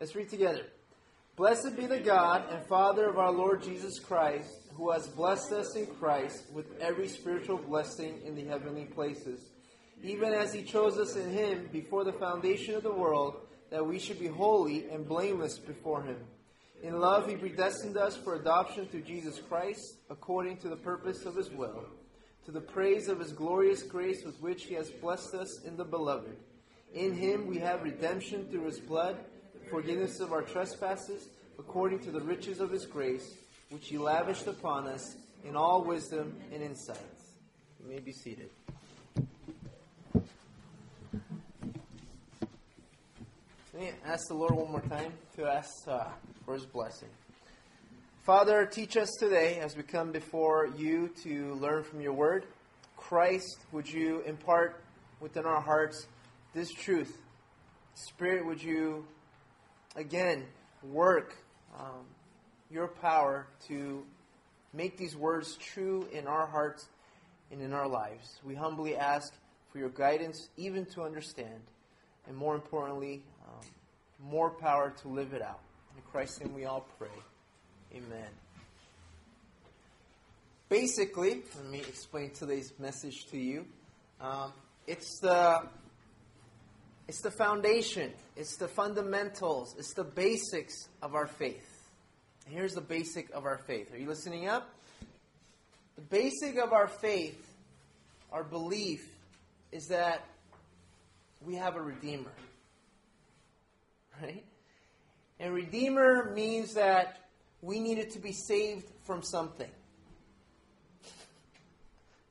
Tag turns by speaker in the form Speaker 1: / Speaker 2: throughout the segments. Speaker 1: Let's read together. Blessed be the God and Father of our Lord Jesus Christ, who has blessed us in Christ with every spiritual blessing in the heavenly places, even as he chose us in him before the foundation of the world, that we should be holy and blameless before him. In love, he predestined us for adoption through Jesus Christ, according to the purpose of his will, to the praise of his glorious grace with which he has blessed us in the beloved. In him we have redemption through his blood forgiveness of our trespasses according to the riches of his grace, which he lavished upon us in all wisdom and insight. You may be seated. Let me ask the Lord one more time to ask uh, for his blessing. Father, teach us today as we come before you to learn from your word. Christ, would you impart within our hearts this truth? Spirit, would you again, work um, your power to make these words true in our hearts and in our lives. We humbly ask for your guidance, even to understand, and more importantly, um, more power to live it out. In Christ's name we all pray. Amen. Basically, let me explain today's message to you. Um, it's the it's the foundation, it's the fundamentals, it's the basics of our faith. here's the basic of our faith. Are you listening up? The basic of our faith, our belief, is that we have a Redeemer. Right? And Redeemer means that we needed to be saved from something.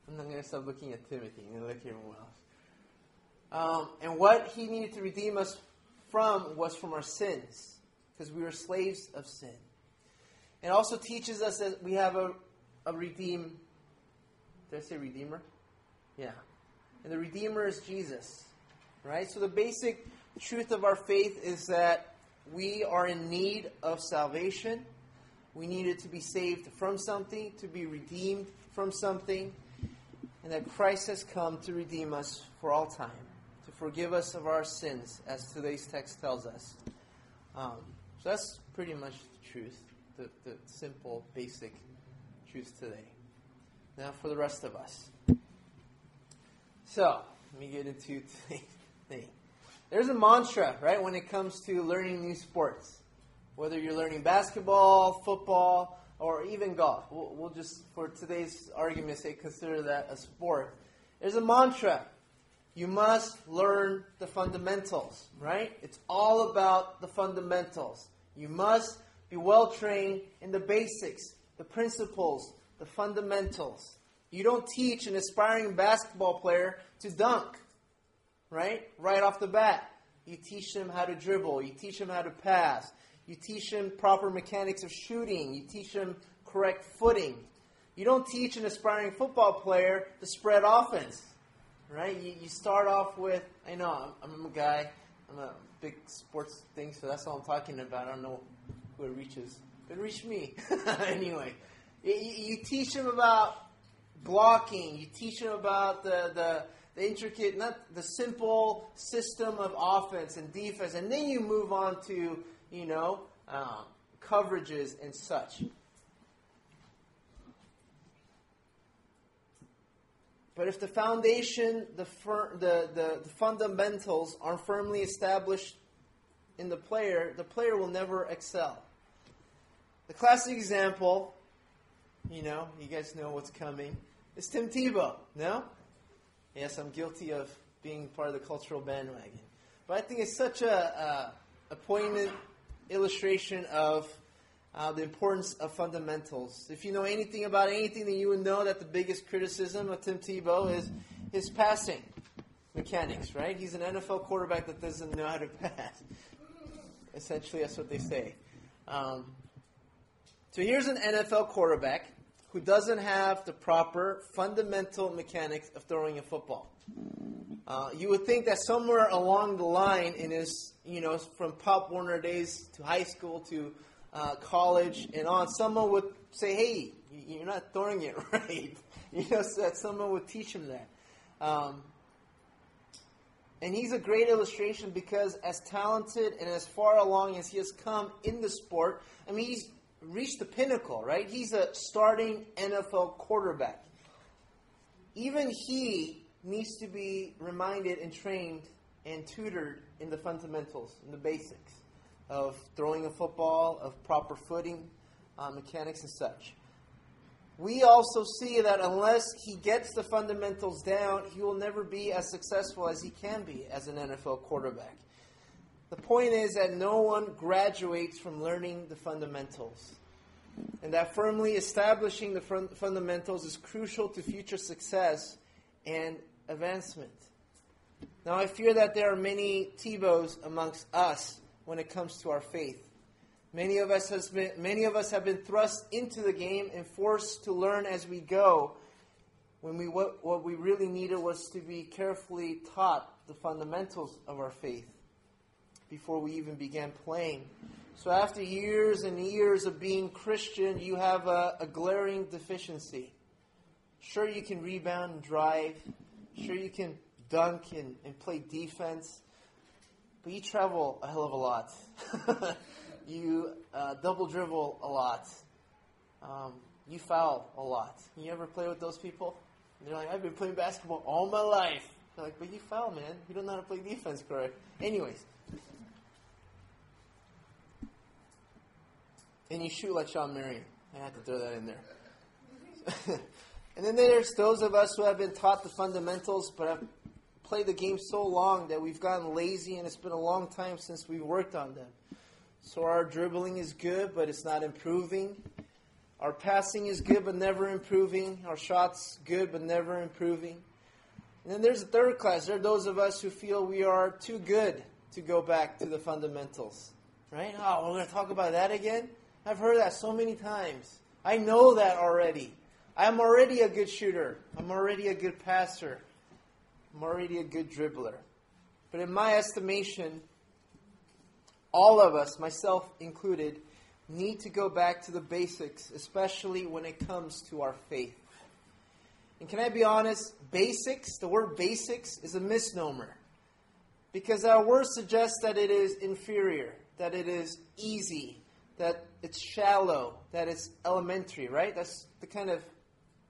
Speaker 1: I'm not going to stop looking at Timothy. and look at everyone um, and what he needed to redeem us from was from our sins, because we were slaves of sin. It also teaches us that we have a, a redeem. Did I say redeemer? Yeah. And the redeemer is Jesus, right? So the basic truth of our faith is that we are in need of salvation. We needed to be saved from something, to be redeemed from something, and that Christ has come to redeem us for all time forgive us of our sins, as today's text tells us. Um, so that's pretty much the truth, the, the simple, basic truth today. Now for the rest of us. So, let me get into today's thing. There's a mantra, right, when it comes to learning new sports. Whether you're learning basketball, football, or even golf. We'll, we'll just, for today's argument, say consider that a sport. There's a mantra you must learn the fundamentals, right? It's all about the fundamentals. You must be well trained in the basics, the principles, the fundamentals. You don't teach an aspiring basketball player to dunk, right? Right off the bat. You teach them how to dribble, you teach them how to pass, you teach them proper mechanics of shooting, you teach them correct footing. You don't teach an aspiring football player to spread offense right? You, you start off with, I know, I'm, I'm a guy, I'm a big sports thing, so that's all I'm talking about. I don't know who it reaches, but it reached me. anyway, you, you, teach them about blocking, you teach them about the, the, the intricate, not the simple system of offense and defense, and then you move on to, you know, um, coverages and such. But if the foundation, the, fir- the, the, the fundamentals are firmly established in the player, the player will never excel. The classic example, you know, you guys know what's coming, is Tim Tebow, no? Yes, I'm guilty of being part of the cultural bandwagon. But I think it's such a, a, a poignant illustration of uh, the importance of fundamentals. If you know anything about anything, then you would know that the biggest criticism of Tim Tebow is his passing mechanics, right? He's an NFL quarterback that doesn't know how to pass. Essentially, that's what they say. Um, so here's an NFL quarterback who doesn't have the proper fundamental mechanics of throwing a football. Uh, you would think that somewhere along the line in his, you know, from Pop Warner days to high school to uh, college and on, someone would say, hey, you're not throwing it right. you know, so that someone would teach him that. Um, and he's a great illustration because, as talented and as far along as he has come in the sport, I mean, he's reached the pinnacle, right? He's a starting NFL quarterback. Even he needs to be reminded and trained and tutored in the fundamentals, in the basics of throwing a football, of proper footing, uh, mechanics, and such. We also see that unless he gets the fundamentals down, he will never be as successful as he can be as an NFL quarterback. The point is that no one graduates from learning the fundamentals. And that firmly establishing the fun- fundamentals is crucial to future success and advancement. Now, I fear that there are many Tebows amongst us when it comes to our faith. Many of us has been, many of us have been thrust into the game and forced to learn as we go. When we what, what we really needed was to be carefully taught the fundamentals of our faith before we even began playing. So after years and years of being Christian, you have a, a glaring deficiency. Sure, you can rebound and drive. Sure, you can dunk and, and play defense. But you travel a hell of a lot. you uh, double dribble a lot. Um, you foul a lot. You ever play with those people? And they're like, I've been playing basketball all my life. They're like, but you foul, man. You don't know how to play defense correct. Anyways. And you shoot like Shawn Marion. I had to throw that in there. and then there's those of us who have been taught the fundamentals but have play the game so long that we've gotten lazy and it's been a long time since we worked on them. So our dribbling is good, but it's not improving. Our passing is good, but never improving. Our shots good, but never improving. And then there's a third class. There are those of us who feel we are too good to go back to the fundamentals. Right? Oh, we're going to talk about that again? I've heard that so many times. I know that already. I'm already a good shooter. I'm already a good passer. I'm already a good dribbler. But in my estimation, all of us, myself included, need to go back to the basics, especially when it comes to our faith. And can I be honest? Basics, the word basics, is a misnomer. Because our word suggests that it is inferior, that it is easy, that it's shallow, that it's elementary, right? That's the kind of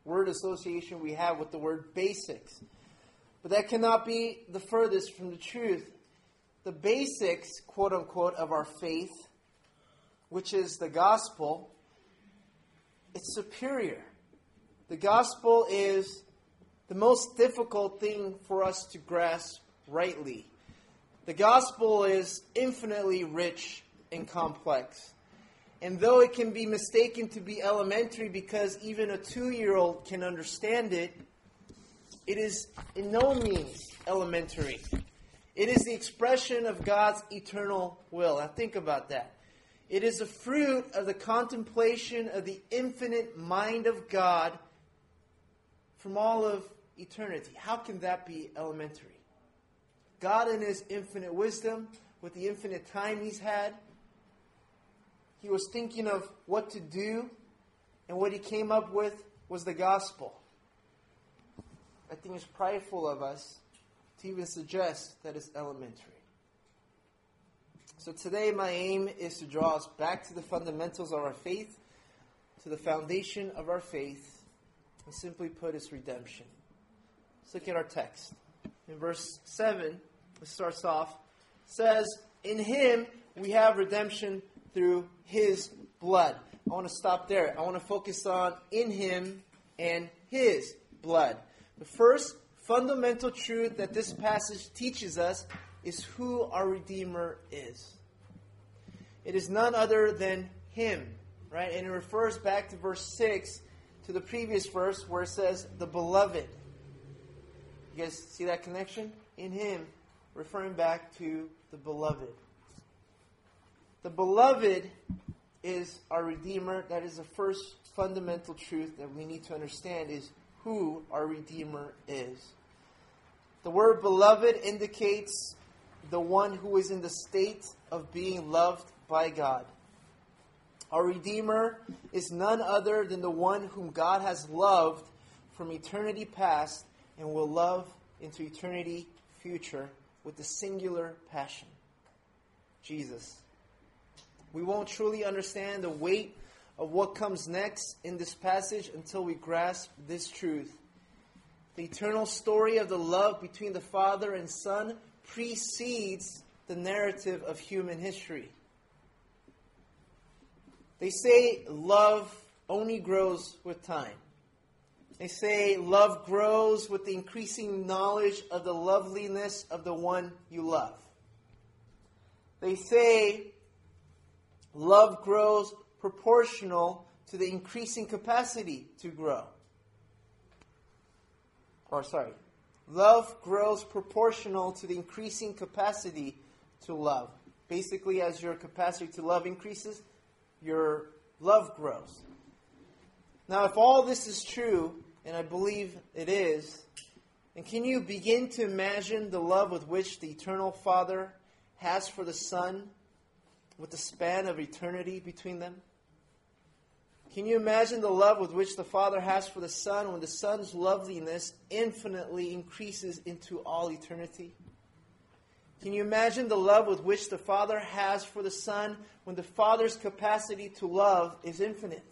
Speaker 1: word association we have with the word basics. But that cannot be the furthest from the truth. The basics, quote unquote, of our faith, which is the gospel, it's superior. The gospel is the most difficult thing for us to grasp rightly. The gospel is infinitely rich and complex. And though it can be mistaken to be elementary because even a two year old can understand it, it is in no means elementary. It is the expression of God's eternal will. Now, think about that. It is a fruit of the contemplation of the infinite mind of God from all of eternity. How can that be elementary? God, in His infinite wisdom, with the infinite time He's had, He was thinking of what to do, and what He came up with was the gospel. I think it's prideful of us to even suggest that it's elementary. So today, my aim is to draw us back to the fundamentals of our faith, to the foundation of our faith, and simply put, it's redemption. Let's look at our text. In verse 7, it starts off, says, In him we have redemption through his blood. I want to stop there. I want to focus on in him and his blood. The first fundamental truth that this passage teaches us is who our Redeemer is. It is none other than Him, right? And it refers back to verse 6 to the previous verse where it says, the beloved. You guys see that connection? In Him, referring back to the beloved. The beloved is our Redeemer. That is the first fundamental truth that we need to understand is who our Redeemer is. The word beloved indicates the one who is in the state of being loved by God. Our Redeemer is none other than the one whom God has loved from eternity past and will love into eternity future with the singular passion Jesus. We won't truly understand the weight of what comes next in this passage until we grasp this truth. The eternal story of the love between the Father and Son precedes the narrative of human history. They say love only grows with time. They say love grows with the increasing knowledge of the loveliness of the one you love. They say love grows proportional to the increasing capacity to grow. Or, sorry, love grows proportional to the increasing capacity to love. Basically, as your capacity to love increases, your love grows. Now, if all this is true, and I believe it is, and can you begin to imagine the love with which the eternal Father has for the Son with the span of eternity between them? Can you imagine the love with which the Father has for the Son when the Son's loveliness infinitely increases into all eternity? Can you imagine the love with which the Father has for the Son when the Father's capacity to love is infinite?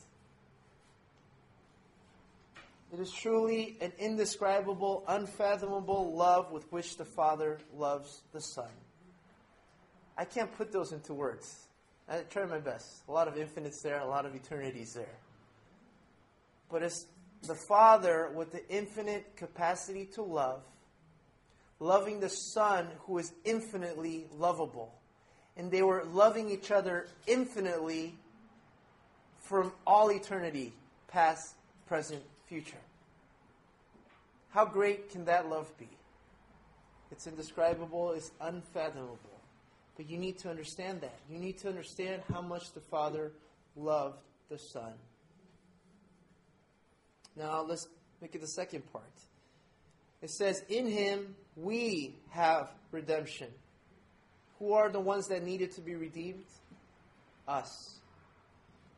Speaker 1: It is truly an indescribable, unfathomable love with which the Father loves the Son. I can't put those into words. I try my best. A lot of infinites there, a lot of eternities there. But it's the Father with the infinite capacity to love, loving the Son who is infinitely lovable. And they were loving each other infinitely from all eternity, past, present, future. How great can that love be? It's indescribable, it's unfathomable. But you need to understand that. You need to understand how much the Father loved the Son. Now let's look at the second part. It says, In him we have redemption. Who are the ones that needed to be redeemed? Us.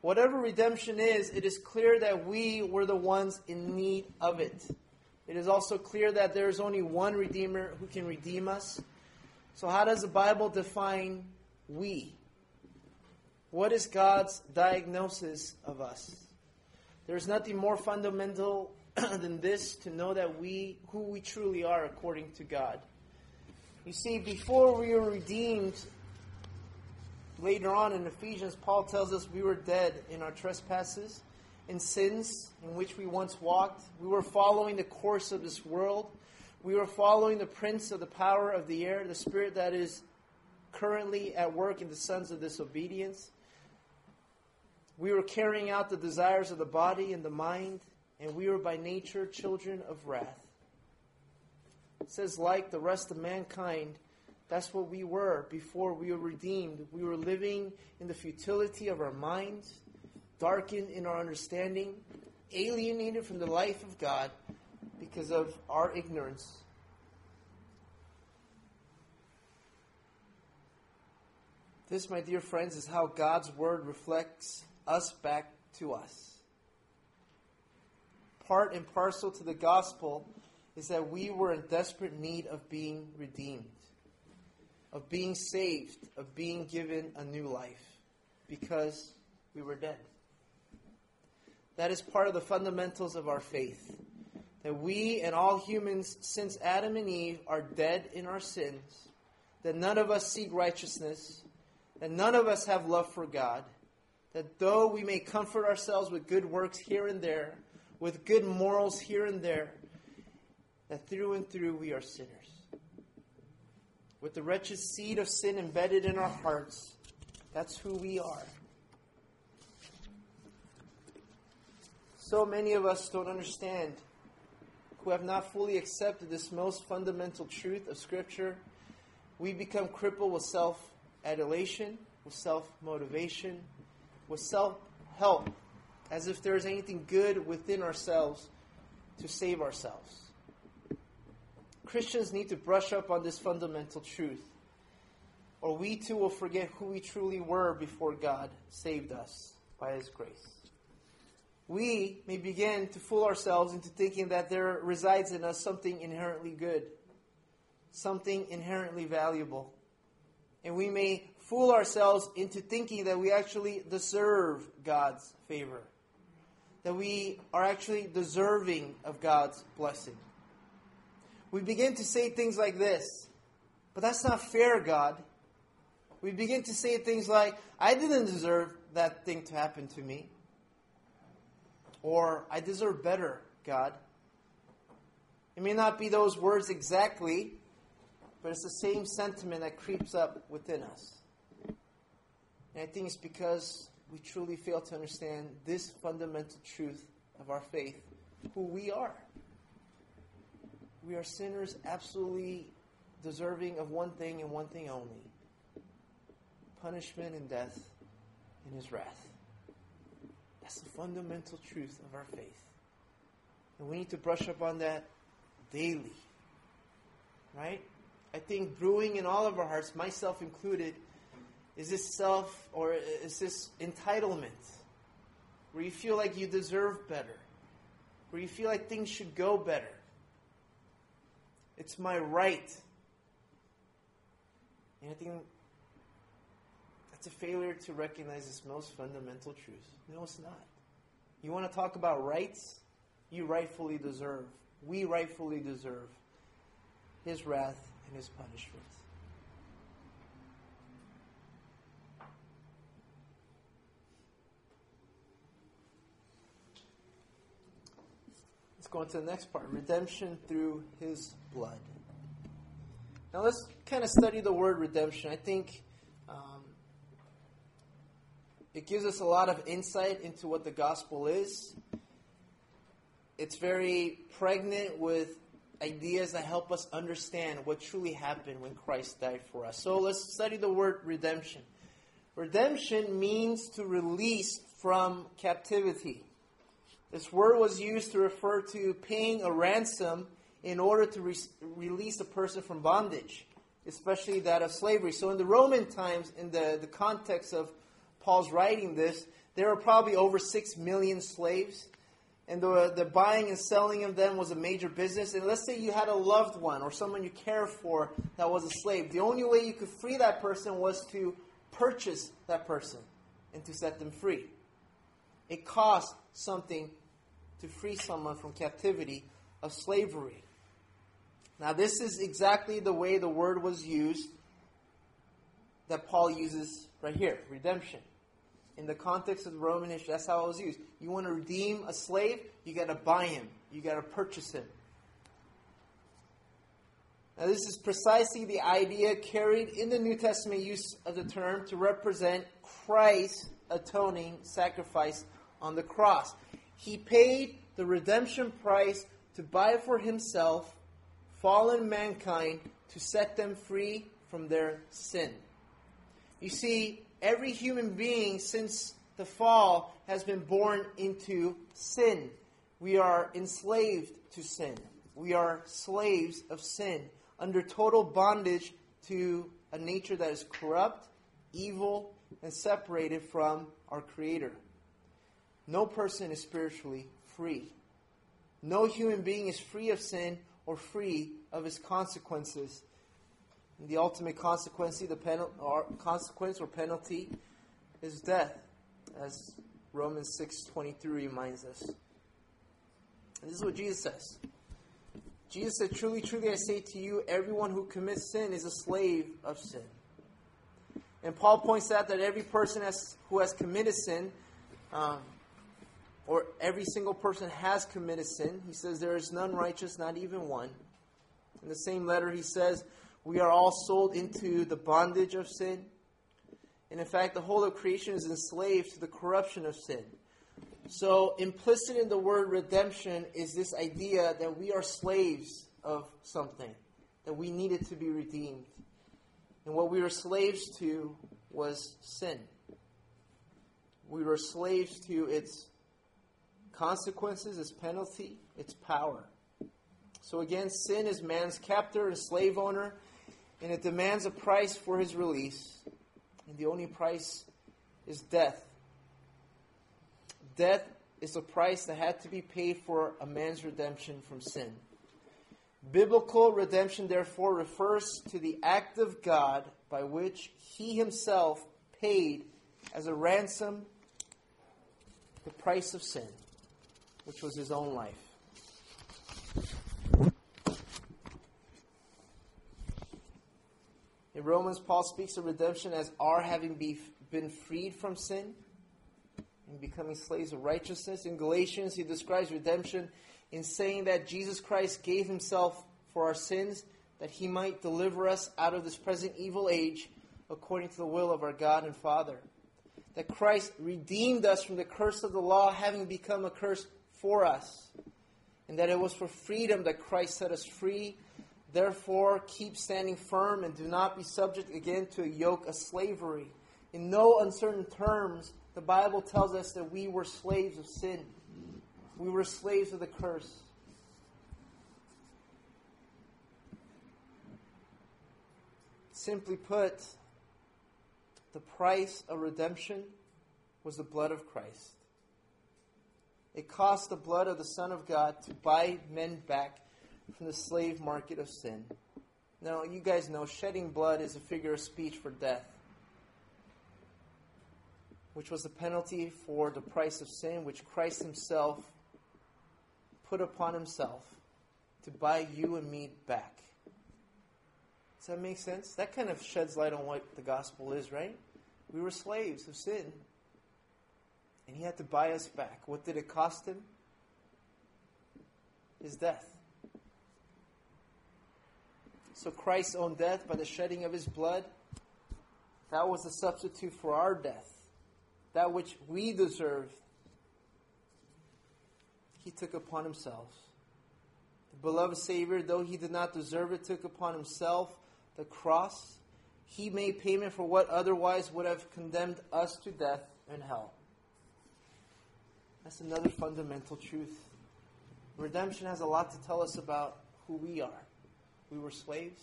Speaker 1: Whatever redemption is, it is clear that we were the ones in need of it. It is also clear that there is only one Redeemer who can redeem us, so, how does the Bible define we? What is God's diagnosis of us? There's nothing more fundamental than this to know that we, who we truly are according to God. You see, before we were redeemed, later on in Ephesians, Paul tells us we were dead in our trespasses and sins in which we once walked. We were following the course of this world we were following the prince of the power of the air, the spirit that is currently at work in the sons of disobedience. We were carrying out the desires of the body and the mind, and we were by nature children of wrath. It says, like the rest of mankind, that's what we were before we were redeemed. We were living in the futility of our minds, darkened in our understanding, alienated from the life of God, because of our ignorance. This, my dear friends, is how God's Word reflects us back to us. Part and parcel to the gospel is that we were in desperate need of being redeemed, of being saved, of being given a new life because we were dead. That is part of the fundamentals of our faith that we and all humans since Adam and Eve are dead in our sins, that none of us seek righteousness, that none of us have love for God, that though we may comfort ourselves with good works here and there, with good morals here and there, that through and through we are sinners. With the wretched seed of sin embedded in our hearts, that's who we are. So many of us don't understand who have not fully accepted this most fundamental truth of Scripture, we become crippled with self adulation, with self motivation, with self help, as if there is anything good within ourselves to save ourselves. Christians need to brush up on this fundamental truth, or we too will forget who we truly were before God saved us by His grace we may begin to fool ourselves into thinking that there resides in us something inherently good, something inherently valuable. And we may fool ourselves into thinking that we actually deserve God's favor, that we are actually deserving of God's blessing. We begin to say things like this, but that's not fair, God. We begin to say things like, I didn't deserve that thing to happen to me or I deserve better, God. It may not be those words exactly, but it's the same sentiment that creeps up within us. And I think it's because we truly fail to understand this fundamental truth of our faith who we are. We are sinners absolutely deserving of one thing and one thing only punishment and death in his wrath. That's the fundamental truth of our faith. And we need to brush up on that daily. Right? I think brewing in all of our hearts, myself included, is this self or is this entitlement where you feel like you deserve better, where you feel like things should go better. It's my right. And I think it's a failure to recognize this most fundamental truth. No, it's not. You want to talk about rights? You rightfully deserve. We rightfully deserve his wrath and his punishment. Let's go on to the next part redemption through his blood. Now let's kind of study the word redemption. I think it gives us a lot of insight into what the gospel is. It's very pregnant with ideas that help us understand what truly happened when Christ died for us. So let's study the word redemption. Redemption means to release from captivity. This word was used to refer to paying a ransom in order to re- release a person from bondage, especially that of slavery. So in the Roman times, in the, the context of Paul's writing this, there were probably over 6 million slaves. And the, the buying and selling of them was a major business. And let's say you had a loved one or someone you cared for that was a slave. The only way you could free that person was to purchase that person and to set them free. It cost something to free someone from captivity of slavery. Now, this is exactly the way the word was used that Paul uses right here redemption in the context of the Romanish, that's how it was used. You want to redeem a slave, you got to buy him, you got to purchase him. Now, this is precisely the idea carried in the New Testament use of the term to represent Christ's atoning sacrifice on the cross. He paid the redemption price to buy for himself fallen mankind to set them free from their sin. You see, Every human being since the fall has been born into sin. We are enslaved to sin. We are slaves of sin, under total bondage to a nature that is corrupt, evil, and separated from our Creator. No person is spiritually free. No human being is free of sin or free of its consequences and the ultimate consequence, the penal, or consequence or penalty is death, as Romans 6.23 reminds us. And this is what Jesus says. Jesus said, Truly, truly, I say to you, everyone who commits sin is a slave of sin. And Paul points out that every person has, who has committed sin, um, or every single person has committed sin, he says, There is none righteous, not even one. In the same letter, he says, we are all sold into the bondage of sin. And in fact, the whole of creation is enslaved to the corruption of sin. So, implicit in the word redemption is this idea that we are slaves of something, that we needed to be redeemed. And what we were slaves to was sin. We were slaves to its consequences, its penalty, its power. So, again, sin is man's captor and slave owner and it demands a price for his release, and the only price is death. Death is the price that had to be paid for a man's redemption from sin. Biblical redemption, therefore, refers to the act of God by which he himself paid as a ransom the price of sin, which was his own life. In Romans, Paul speaks of redemption as our having be, been freed from sin and becoming slaves of righteousness. In Galatians, he describes redemption in saying that Jesus Christ gave himself for our sins that he might deliver us out of this present evil age according to the will of our God and Father. That Christ redeemed us from the curse of the law, having become a curse for us. And that it was for freedom that Christ set us free Therefore, keep standing firm and do not be subject again to a yoke of slavery. In no uncertain terms, the Bible tells us that we were slaves of sin, we were slaves of the curse. Simply put, the price of redemption was the blood of Christ. It cost the blood of the Son of God to buy men back from the slave market of sin. Now, you guys know shedding blood is a figure of speech for death, which was the penalty for the price of sin, which Christ Himself put upon Himself to buy you and me back. Does that make sense? That kind of sheds light on what the gospel is, right? We were slaves of sin. And he had to buy us back. What did it cost him? His death. So Christ's own death by the shedding of his blood, that was a substitute for our death, that which we deserve. He took upon himself. The beloved Savior, though he did not deserve it, took upon himself the cross. He made payment for what otherwise would have condemned us to death and hell. That's another fundamental truth. Redemption has a lot to tell us about who we are. We were slaves.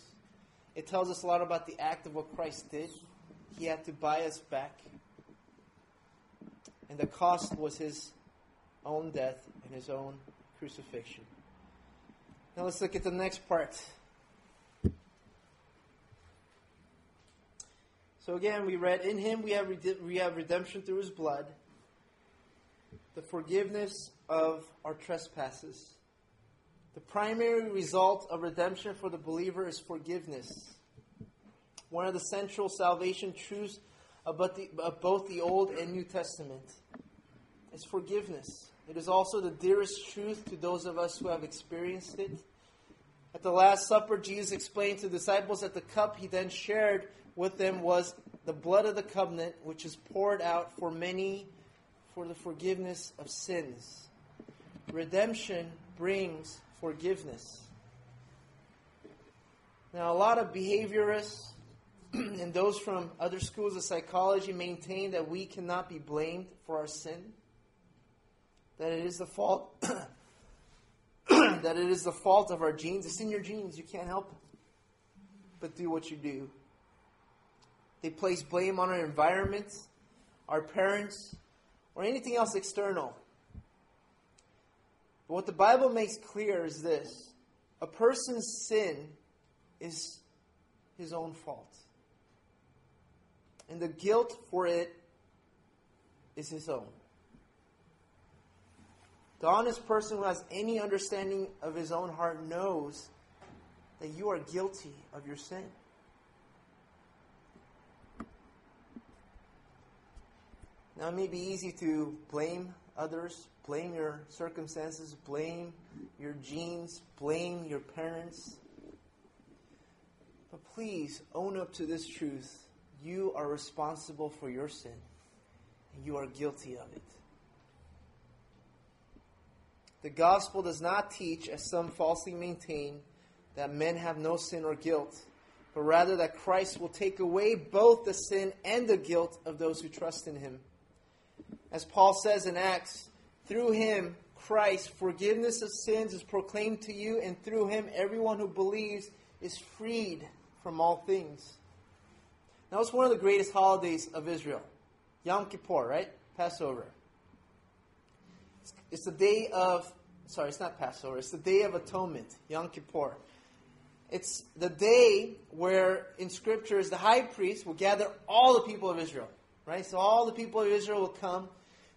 Speaker 1: It tells us a lot about the act of what Christ did. He had to buy us back. And the cost was his own death and his own crucifixion. Now let's look at the next part. So again, we read, In him we have, rede- we have redemption through his blood, the forgiveness of our trespasses the primary result of redemption for the believer is forgiveness. One of the central salvation truths of both the Old and New Testament is forgiveness. It is also the dearest truth to those of us who have experienced it. At the Last Supper, Jesus explained to the disciples that the cup he then shared with them was the blood of the covenant, which is poured out for many for the forgiveness of sins. Redemption brings forgiveness. Now, a lot of behaviorists and those from other schools of psychology maintain that we cannot be blamed for our sin, that it is the fault. that it is the fault of our genes. It's in your genes. You can't help it. But do what you do. They place blame on our environment, our parents, or anything else external. But what the Bible makes clear is this a person's sin is his own fault. And the guilt for it is his own. The honest person who has any understanding of his own heart knows that you are guilty of your sin. Now, it may be easy to blame others, blame your circumstances, blame your genes, blame your parents. But please own up to this truth. You are responsible for your sin, and you are guilty of it. The gospel does not teach, as some falsely maintain, that men have no sin or guilt, but rather that Christ will take away both the sin and the guilt of those who trust in him. As Paul says in Acts, through him, Christ, forgiveness of sins is proclaimed to you, and through him, everyone who believes is freed from all things. Now, it's one of the greatest holidays of Israel Yom Kippur, right? Passover. It's, it's the day of, sorry, it's not Passover, it's the day of atonement, Yom Kippur. It's the day where in scriptures the high priest will gather all the people of Israel Right? So all the people of Israel would come.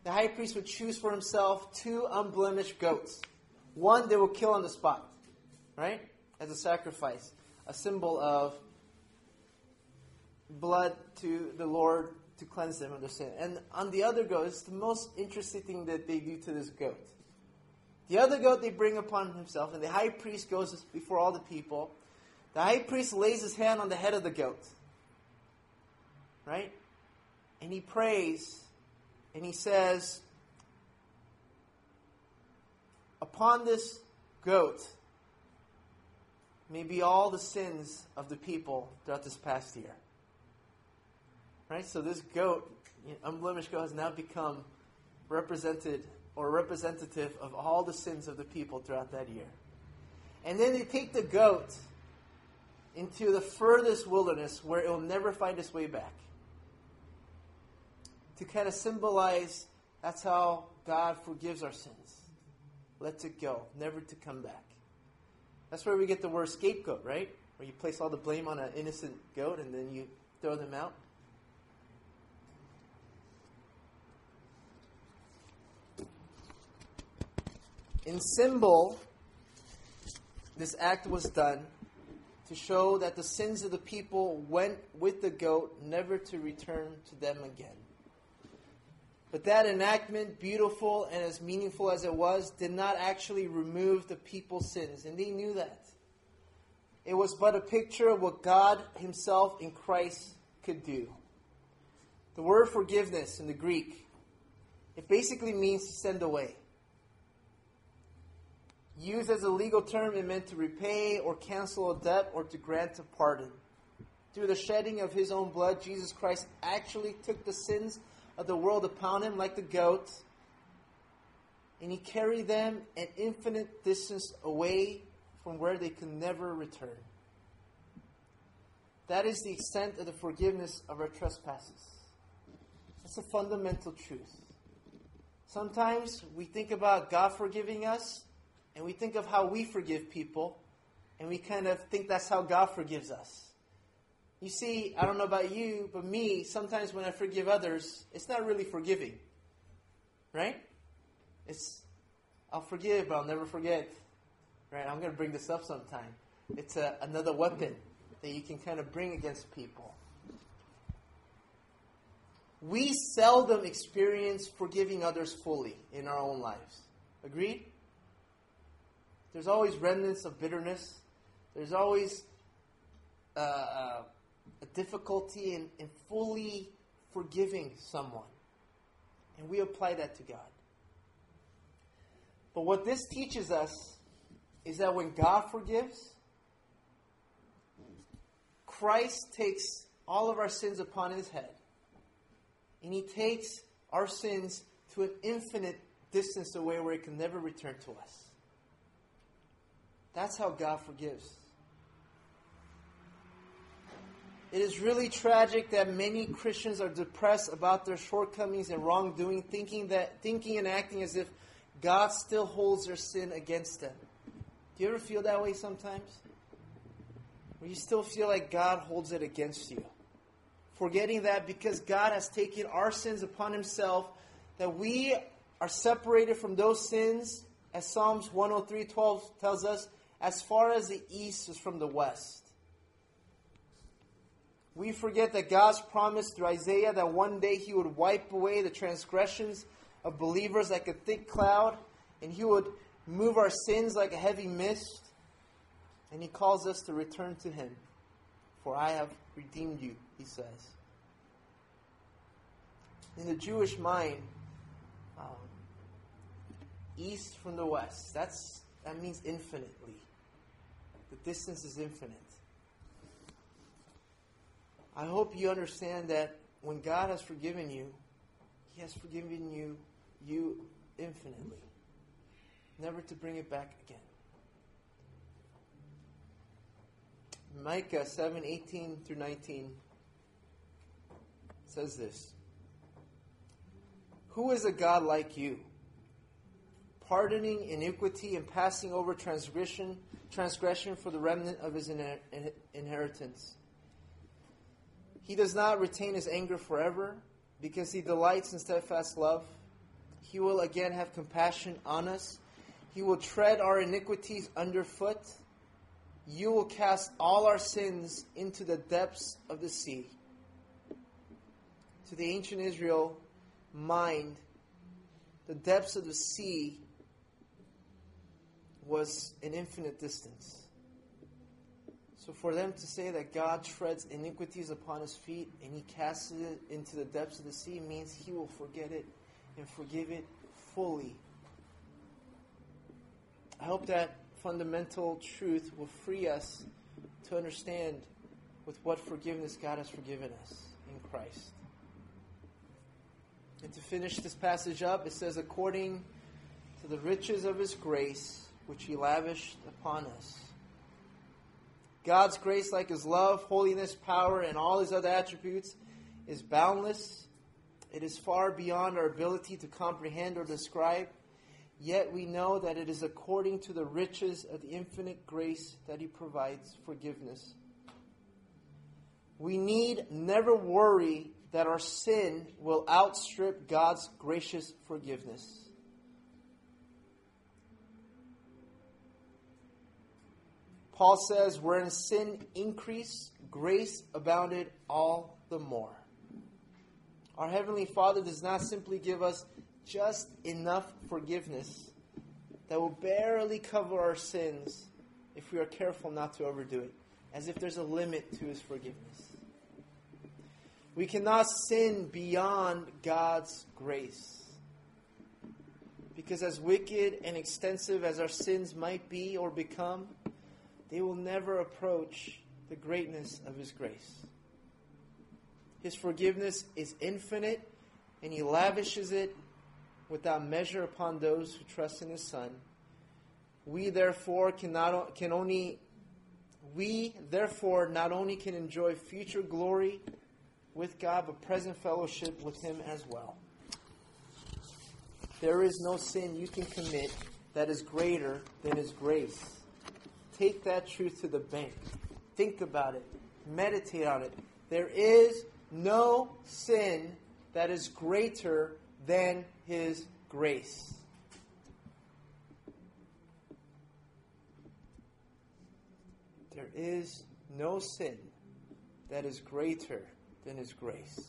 Speaker 1: The high priest would choose for himself two unblemished goats. One they will kill on the spot, right? As a sacrifice, a symbol of blood to the Lord to cleanse them of their sin. And on the other goat, it's the most interesting thing that they do to this goat. The other goat they bring upon himself, and the high priest goes before all the people. The high priest lays his hand on the head of the goat. Right? and he prays and he says, Upon this goat may be all the sins of the people throughout this past year. Right? So this goat, unblemished goat, has now become represented or representative of all the sins of the people throughout that year. And then they take the goat into the furthest wilderness where it will never find its way back to kind of symbolize that's how God forgives our sins. Lets it go, never to come back. That's where we get the word scapegoat, right? Where you place all the blame on an innocent goat and then you throw them out. In symbol, this act was done to show that the sins of the people went with the goat, never to return to them again. But that enactment, beautiful and as meaningful as it was, did not actually remove the people's sins, and they knew that. It was but a picture of what God Himself in Christ could do. The word forgiveness in the Greek, it basically means to send away. Used as a legal term, it meant to repay or cancel a debt or to grant a pardon. Through the shedding of his own blood, Jesus Christ actually took the sins of the world upon him like the goat, and he carried them an infinite distance away from where they could never return. That is the extent of the forgiveness of our trespasses. That's a fundamental truth. Sometimes we think about God forgiving us, and we think of how we forgive people, and we kind of think that's how God forgives us. You see, I don't know about you, but me, sometimes when I forgive others, it's not really forgiving. Right? It's, I'll forgive, but I'll never forget. Right? I'm going to bring this up sometime. It's a, uh, another weapon that you can kind of bring against people. We seldom experience forgiving others fully in our own lives. Agreed? There's always remnants of bitterness. There's always uh, uh a difficulty in, in fully forgiving someone. And we apply that to God. But what this teaches us is that when God forgives, Christ takes all of our sins upon his head. And he takes our sins to an infinite distance away where it can never return to us. That's how God forgives. It is really tragic that many Christians are depressed about their shortcomings and wrongdoing, thinking that thinking and acting as if God still holds their sin against them. Do you ever feel that way sometimes? Where you still feel like God holds it against you. Forgetting that because God has taken our sins upon himself, that we are separated from those sins, as Psalms 103:12 tells us, as far as the east is from the west we forget that God's promise through Isaiah that one day He would wipe away the transgressions of believers like a thick cloud, and He would move our sins like a heavy mist. And He calls us to return to Him. For I have redeemed you, He says. In the Jewish mind, um, east from the west, that's, that means infinitely. The distance is infinite. I hope you understand that when God has forgiven you, He has forgiven you, you infinitely, never to bring it back again. Micah 7 18 through 19 says this Who is a God like you? Pardoning iniquity and passing over transgression, transgression for the remnant of his inheritance he does not retain his anger forever because he delights in steadfast love. He will again have compassion on us. He will tread our iniquities underfoot. You will cast all our sins into the depths of the sea. To the ancient Israel mind, the depths of the sea was an infinite distance. So for them to say that God treads iniquities upon his feet and he casts it into the depths of the sea means he will forget it and forgive it fully. I hope that fundamental truth will free us to understand with what forgiveness God has forgiven us in Christ. And to finish this passage up, it says, according to the riches of his grace, which he lavished upon us God's grace, like his love, holiness, power, and all his other attributes, is boundless. It is far beyond our ability to comprehend or describe. Yet we know that it is according to the riches of the infinite grace that he provides forgiveness. We need never worry that our sin will outstrip God's gracious forgiveness. Paul says, wherein sin increased, grace abounded all the more. Our Heavenly Father does not simply give us just enough forgiveness that will barely cover our sins if we are careful not to overdo it, as if there's a limit to His forgiveness. We cannot sin beyond God's grace. Because as wicked and extensive as our sins might be or become, they will never approach the greatness of His grace. His forgiveness is infinite, and He lavishes it without measure upon those who trust in His Son. We therefore cannot, can only we therefore not only can enjoy future glory with God, but present fellowship with Him as well. There is no sin you can commit that is greater than His grace take that truth to the bank. Think about it, meditate on it. There is no sin that is greater than His grace. There is no sin that is greater than His grace.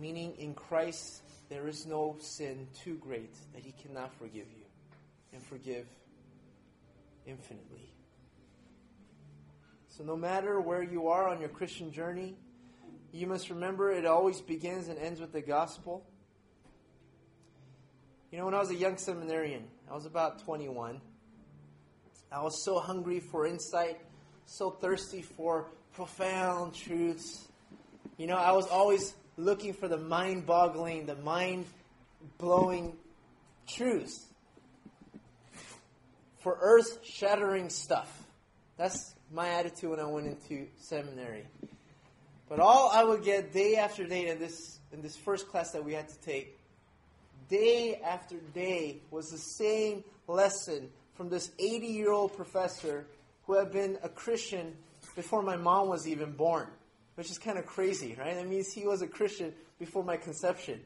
Speaker 1: Meaning, in Christ, there is no sin too great that He cannot forgive you and forgive infinitely. So, no matter where you are on your Christian journey, you must remember it always begins and ends with the gospel. You know, when I was a young seminarian, I was about 21. I was so hungry for insight, so thirsty for profound truths. You know, I was always looking for the mind boggling, the mind blowing truths for earth shattering stuff. That's my attitude when I went into seminary. But all I would get day after day in this in this first class that we had to take, day after day was the same lesson from this 80 year old professor who had been a Christian before my mom was even born, which is kind of crazy, right? That means he was a Christian before my conception.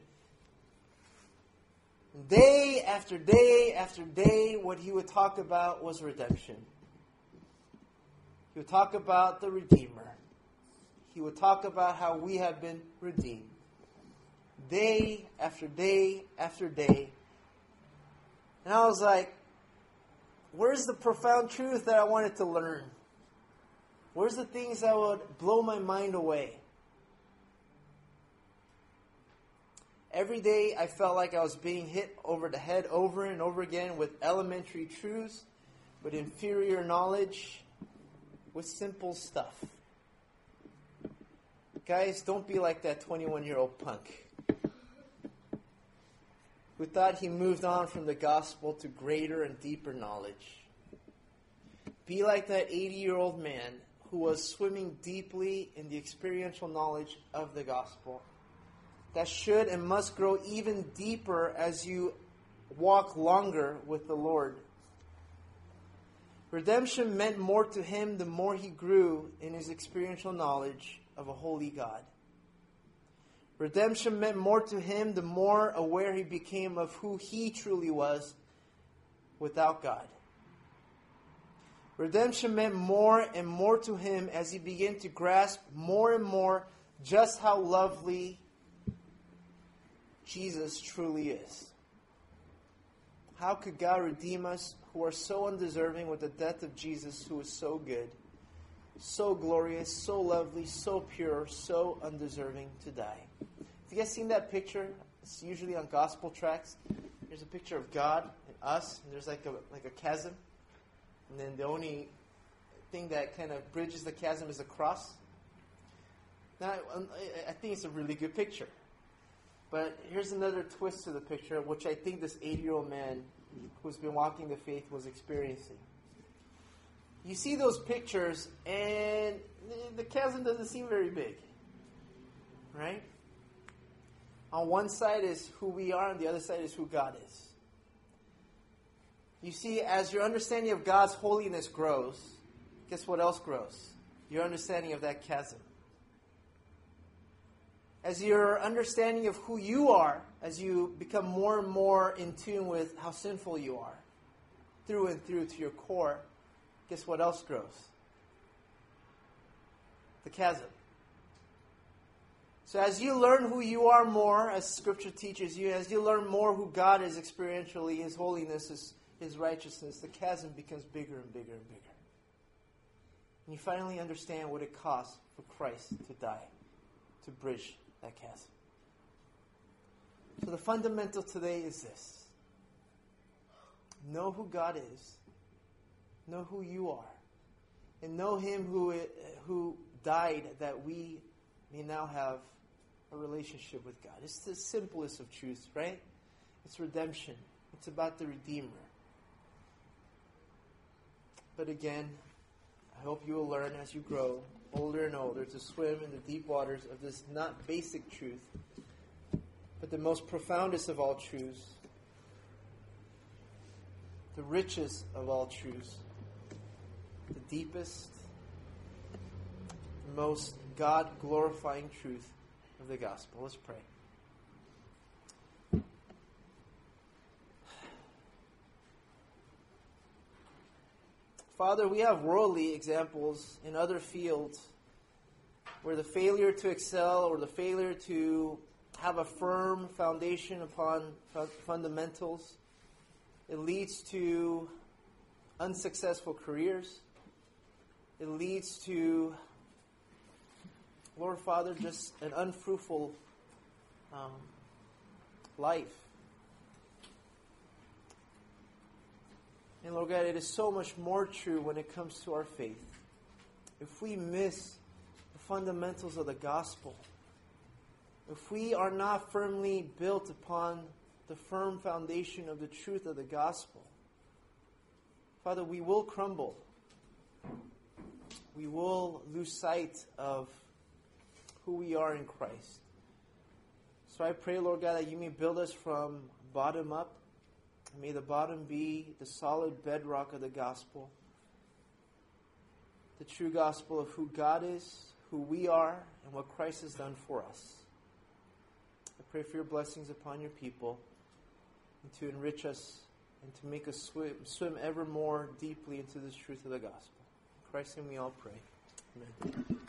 Speaker 1: Day after day after day, what he would talk about was redemption. He would talk about the Redeemer. He would talk about how we have been redeemed. Day after day after day. And I was like, where's the profound truth that I wanted to learn? Where's the things that would blow my mind away? Every day I felt like I was being hit over the head over and over again with elementary truths, but inferior knowledge with simple stuff. Guys, don't be like that 21 year old punk who thought he moved on from the gospel to greater and deeper knowledge. Be like that 80 year old man who was swimming deeply in the experiential knowledge of the gospel that should and must grow even deeper as you walk longer with the Lord. Redemption meant more to him the more he grew in his experiential knowledge of a holy God. Redemption meant more to him the more aware he became of who he truly was without God. Redemption meant more and more to him as he began to grasp more and more just how lovely Jesus truly is. How could God redeem us who are so undeserving with the death of Jesus who is so good, so glorious, so lovely, so pure, so undeserving to die? Have you guys seen that picture? It's usually on gospel tracks. There's a picture of God and us, and there's like a like a chasm. And then the only thing that kind of bridges the chasm is a cross. Now, I think it's a really good picture. But here's another twist to the picture, which I think this 80 year old man who's been walking the faith was experiencing. You see those pictures, and the chasm doesn't seem very big, right? On one side is who we are, and the other side is who God is. You see, as your understanding of God's holiness grows, guess what else grows? Your understanding of that chasm as your understanding of who you are, as you become more and more in tune with how sinful you are, through and through to your core, guess what else grows? The chasm. So, as you learn who you are more, as Scripture teaches you, as you learn more who God is experientially, His holiness, His, His righteousness, the chasm becomes bigger and bigger and bigger. And you finally understand what it costs for Christ to die to bridge that chasm. So the fundamental today is this know who God is, know who you are, and know Him who, who died that we may now have a relationship with God. It's the simplest of truths, right? It's redemption, it's about the Redeemer. But again, I hope you will learn as you grow older and older, to swim in the deep waters of this not basic truth, but the most profoundest of all truths, the richest of all truths, the deepest, the most God glorifying truth of the gospel. Let's pray. Father, we have worldly examples in other fields where the failure to excel or the failure to have a firm foundation upon fundamentals it leads to unsuccessful careers it leads to lord father just an unfruitful um, life And Lord God, it is so much more true when it comes to our faith. If we miss the fundamentals of the gospel, if we are not firmly built upon the firm foundation of the truth of the gospel, Father, we will crumble. We will lose sight of who we are in Christ. So I pray, Lord God, that you may build us from bottom up May the bottom be the solid bedrock of the gospel, the true gospel of who God is, who we are, and what Christ has done for us. I pray for your blessings upon your people and to enrich us and to make us swim, swim ever more deeply into the truth of the gospel. In Christ's name we all pray. Amen.